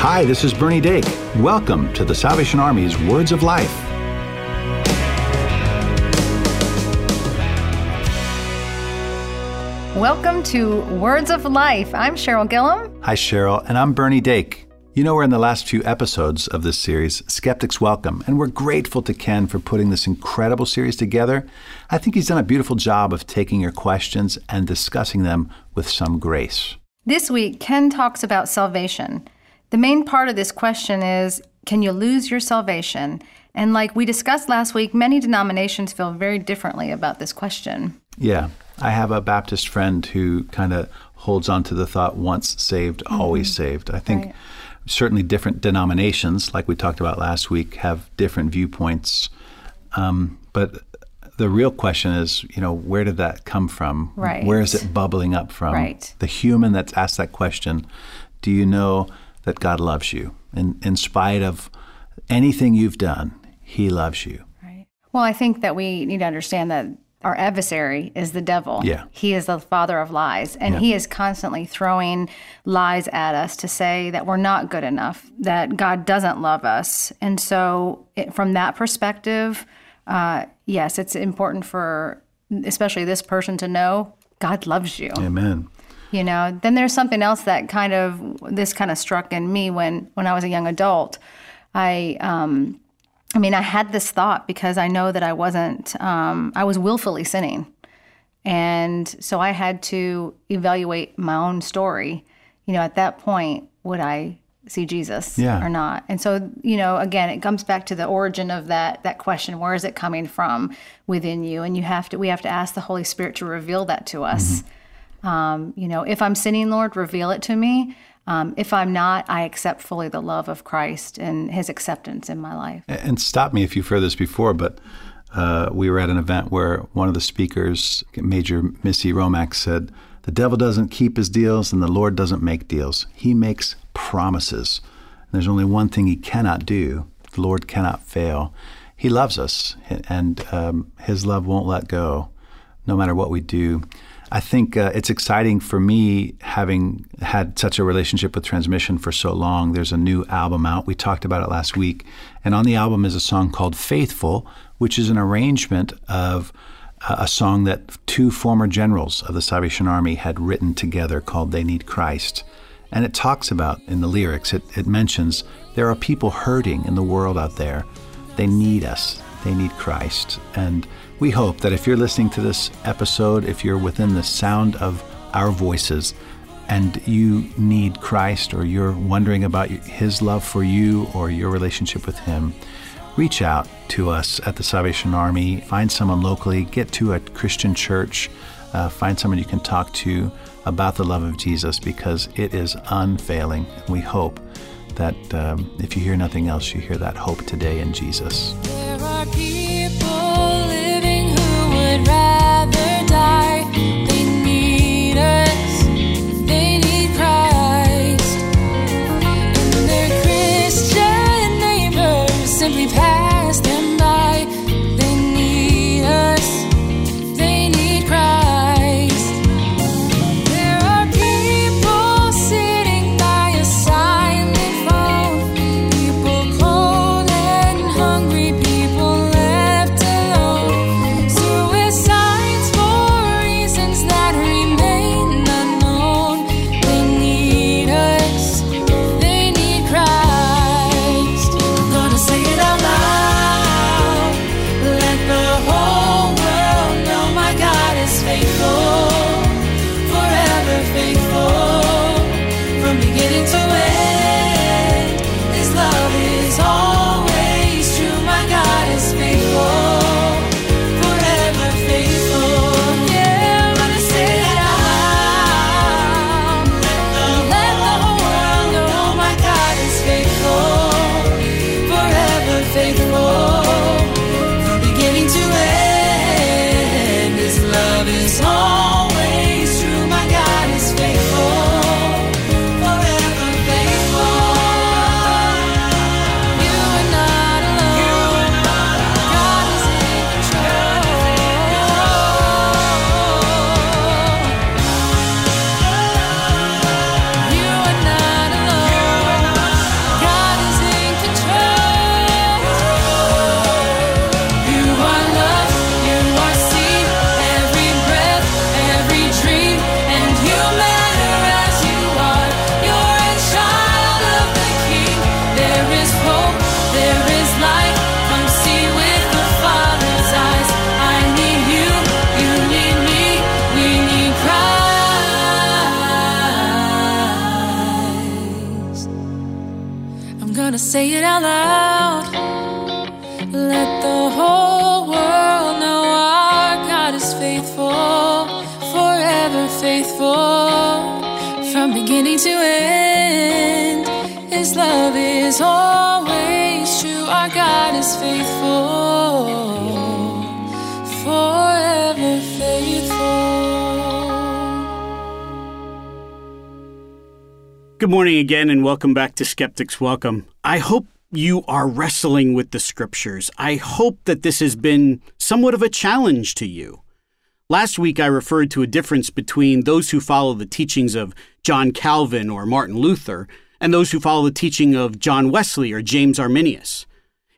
Hi, this is Bernie Dake. Welcome to the Salvation Army's Words of Life. Welcome to Words of Life. I'm Cheryl Gillum. Hi, Cheryl, and I'm Bernie Dake. You know, we're in the last few episodes of this series, Skeptics Welcome, and we're grateful to Ken for putting this incredible series together. I think he's done a beautiful job of taking your questions and discussing them with some grace. This week, Ken talks about salvation. The main part of this question is can you lose your salvation? And like we discussed last week, many denominations feel very differently about this question. Yeah. I have a Baptist friend who kind of holds on to the thought once saved, mm-hmm. always saved. I think right. certainly different denominations, like we talked about last week, have different viewpoints. Um, but the real question is, you know, where did that come from? Right. Where is it bubbling up from? Right. The human that's asked that question, do you know that God loves you? In, in spite of anything you've done, He loves you. Right. Well, I think that we need to understand that our adversary is the devil. Yeah. He is the father of lies. And yeah. he is constantly throwing lies at us to say that we're not good enough, that God doesn't love us. And so, it, from that perspective, uh, yes, it's important for especially this person to know God loves you. Amen. You know, then there's something else that kind of this kind of struck in me when when I was a young adult. I um, I mean, I had this thought because I know that I wasn't um, I was willfully sinning, and so I had to evaluate my own story. You know, at that point, would I see Jesus yeah. or not? And so, you know, again, it comes back to the origin of that that question: Where is it coming from within you? And you have to we have to ask the Holy Spirit to reveal that to us. Mm-hmm. Um, you know, if I'm sinning, Lord, reveal it to me. Um, if I'm not, I accept fully the love of Christ and His acceptance in my life. And stop me if you've heard this before, but uh, we were at an event where one of the speakers, Major Missy Romack, said, The devil doesn't keep his deals and the Lord doesn't make deals. He makes promises. And there's only one thing he cannot do the Lord cannot fail. He loves us, and um, his love won't let go no matter what we do. I think uh, it's exciting for me having had such a relationship with Transmission for so long. There's a new album out. We talked about it last week. And on the album is a song called Faithful, which is an arrangement of uh, a song that two former generals of the Salvation Army had written together called They Need Christ. And it talks about, in the lyrics, it, it mentions there are people hurting in the world out there. They need us, they need Christ. And we hope that if you're listening to this episode, if you're within the sound of our voices, and you need Christ or you're wondering about His love for you or your relationship with Him, reach out to us at the Salvation Army. Find someone locally, get to a Christian church, uh, find someone you can talk to about the love of Jesus because it is unfailing. We hope that um, if you hear nothing else, you hear that hope today in Jesus. Say it out loud. Let the whole world know our God is faithful, forever faithful, from beginning to end. His love is always true. Our God is faithful, forever faithful. Good morning again, and welcome back to Skeptics Welcome. I hope you are wrestling with the scriptures. I hope that this has been somewhat of a challenge to you. Last week, I referred to a difference between those who follow the teachings of John Calvin or Martin Luther and those who follow the teaching of John Wesley or James Arminius.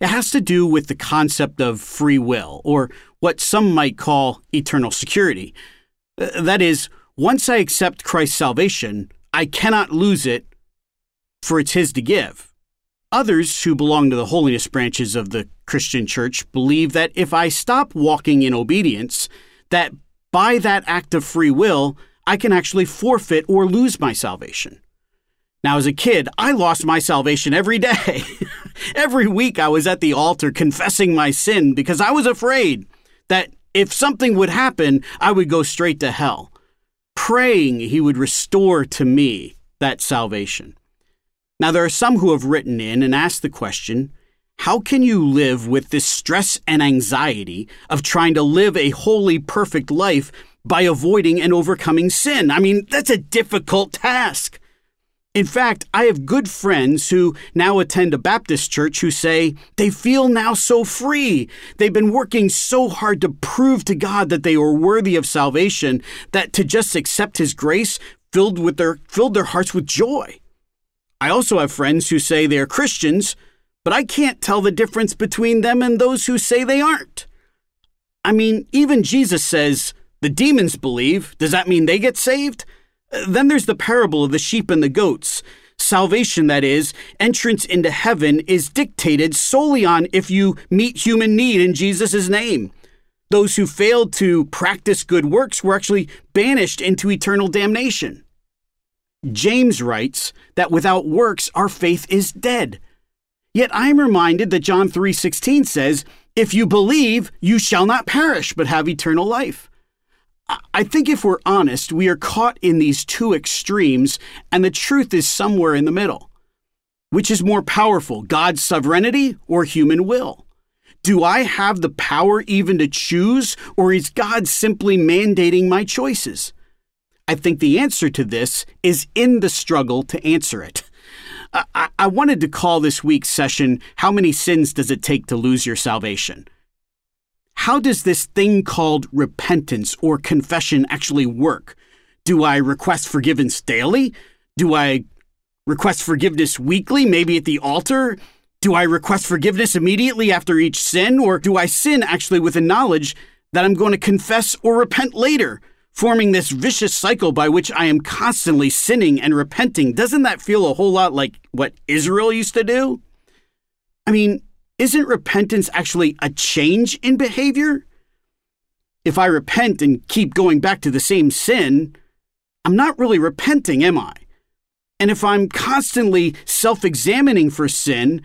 It has to do with the concept of free will, or what some might call eternal security. That is, once I accept Christ's salvation, I cannot lose it, for it's His to give. Others who belong to the holiness branches of the Christian church believe that if I stop walking in obedience, that by that act of free will, I can actually forfeit or lose my salvation. Now, as a kid, I lost my salvation every day. every week I was at the altar confessing my sin because I was afraid that if something would happen, I would go straight to hell, praying He would restore to me that salvation. Now, there are some who have written in and asked the question how can you live with this stress and anxiety of trying to live a holy, perfect life by avoiding and overcoming sin? I mean, that's a difficult task. In fact, I have good friends who now attend a Baptist church who say they feel now so free. They've been working so hard to prove to God that they are worthy of salvation that to just accept his grace filled with their filled their hearts with joy. I also have friends who say they are Christians, but I can't tell the difference between them and those who say they aren't. I mean, even Jesus says the demons believe. Does that mean they get saved? Then there's the parable of the sheep and the goats. Salvation, that is, entrance into heaven, is dictated solely on if you meet human need in Jesus' name. Those who failed to practice good works were actually banished into eternal damnation. James writes that without works our faith is dead. Yet I am reminded that John 3:16 says, "If you believe, you shall not perish but have eternal life." I think if we're honest, we are caught in these two extremes, and the truth is somewhere in the middle. Which is more powerful, God's sovereignty or human will? Do I have the power even to choose, or is God simply mandating my choices? I think the answer to this is in the struggle to answer it. I, I wanted to call this week's session, How Many Sins Does It Take to Lose Your Salvation? How does this thing called repentance or confession actually work? Do I request forgiveness daily? Do I request forgiveness weekly, maybe at the altar? Do I request forgiveness immediately after each sin? Or do I sin actually with the knowledge that I'm going to confess or repent later, forming this vicious cycle by which I am constantly sinning and repenting? Doesn't that feel a whole lot like what Israel used to do? I mean, isn't repentance actually a change in behavior? If I repent and keep going back to the same sin, I'm not really repenting, am I? And if I'm constantly self examining for sin,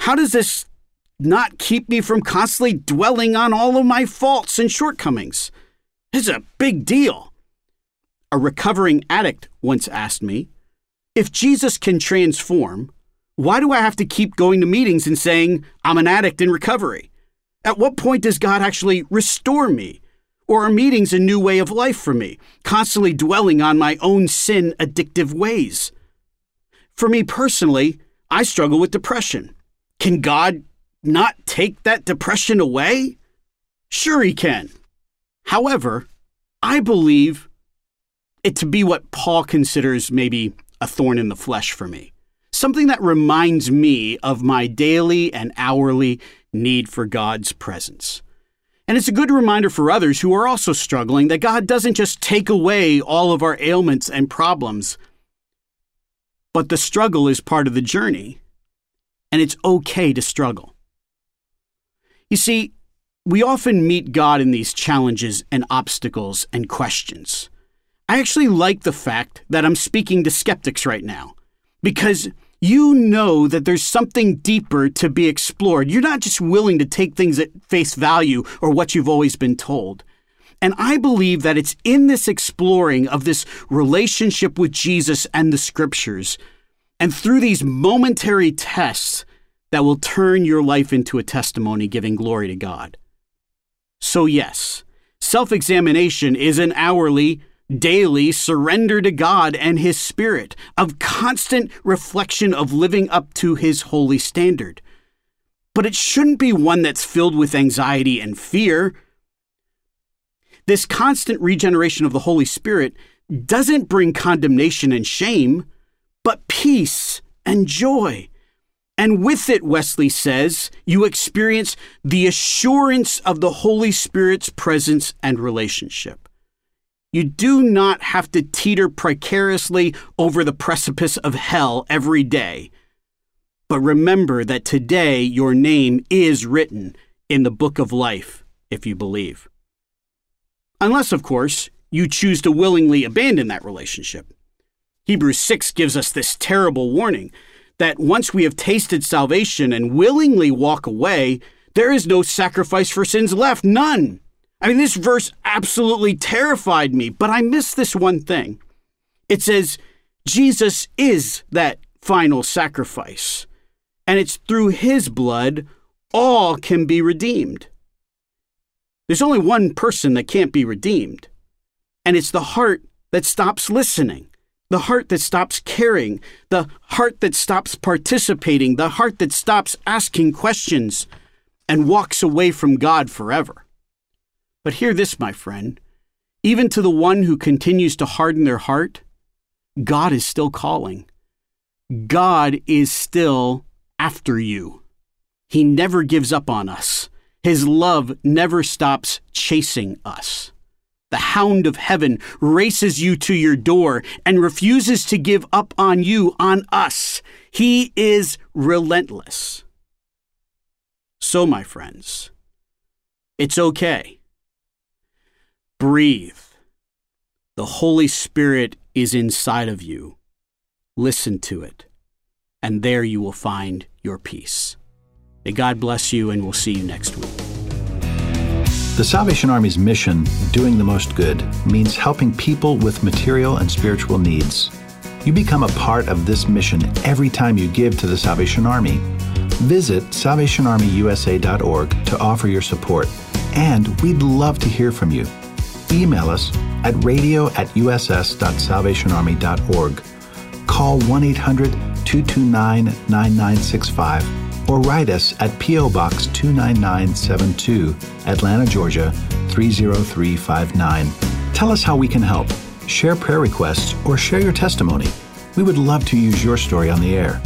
how does this not keep me from constantly dwelling on all of my faults and shortcomings? It's a big deal. A recovering addict once asked me if Jesus can transform, why do I have to keep going to meetings and saying I'm an addict in recovery? At what point does God actually restore me? Or are meetings a new way of life for me, constantly dwelling on my own sin addictive ways? For me personally, I struggle with depression. Can God not take that depression away? Sure, He can. However, I believe it to be what Paul considers maybe a thorn in the flesh for me something that reminds me of my daily and hourly need for God's presence. And it's a good reminder for others who are also struggling that God doesn't just take away all of our ailments and problems, but the struggle is part of the journey, and it's okay to struggle. You see, we often meet God in these challenges and obstacles and questions. I actually like the fact that I'm speaking to skeptics right now because you know that there's something deeper to be explored. You're not just willing to take things at face value or what you've always been told. And I believe that it's in this exploring of this relationship with Jesus and the scriptures, and through these momentary tests, that will turn your life into a testimony giving glory to God. So, yes, self examination is an hourly, daily surrender to God and His Spirit, of constant reflection of living up to His holy standard. But it shouldn't be one that's filled with anxiety and fear. This constant regeneration of the Holy Spirit doesn't bring condemnation and shame, but peace and joy. And with it, Wesley says, you experience the assurance of the Holy Spirit's presence and relationship. You do not have to teeter precariously over the precipice of hell every day. But remember that today your name is written in the book of life, if you believe. Unless, of course, you choose to willingly abandon that relationship. Hebrews 6 gives us this terrible warning that once we have tasted salvation and willingly walk away, there is no sacrifice for sins left. None. I mean, this verse absolutely terrified me, but I missed this one thing. It says, Jesus is that final sacrifice, and it's through his blood all can be redeemed. There's only one person that can't be redeemed, and it's the heart that stops listening, the heart that stops caring, the heart that stops participating, the heart that stops asking questions and walks away from God forever. But hear this, my friend. Even to the one who continues to harden their heart, God is still calling. God is still after you. He never gives up on us. His love never stops chasing us. The hound of heaven races you to your door and refuses to give up on you, on us. He is relentless. So, my friends, it's okay. Breathe. The Holy Spirit is inside of you. Listen to it, and there you will find your peace. May God bless you, and we'll see you next week. The Salvation Army's mission, doing the most good, means helping people with material and spiritual needs. You become a part of this mission every time you give to the Salvation Army. Visit salvationarmyusa.org to offer your support, and we'd love to hear from you. Email us at radio at uss.salvationarmy.org. Call 1 800 229 9965 or write us at P.O. Box 29972, Atlanta, Georgia 30359. Tell us how we can help. Share prayer requests or share your testimony. We would love to use your story on the air.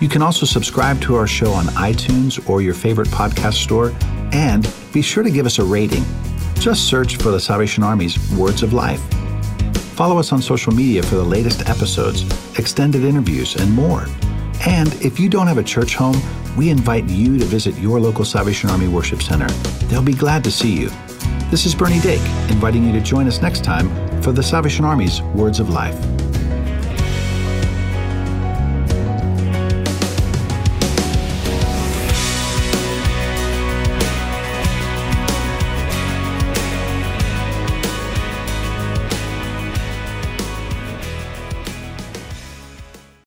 You can also subscribe to our show on iTunes or your favorite podcast store, and be sure to give us a rating. Just search for the Salvation Army's Words of Life. Follow us on social media for the latest episodes, extended interviews, and more. And if you don't have a church home, we invite you to visit your local Salvation Army Worship Center. They'll be glad to see you. This is Bernie Dake, inviting you to join us next time for the Salvation Army's Words of Life.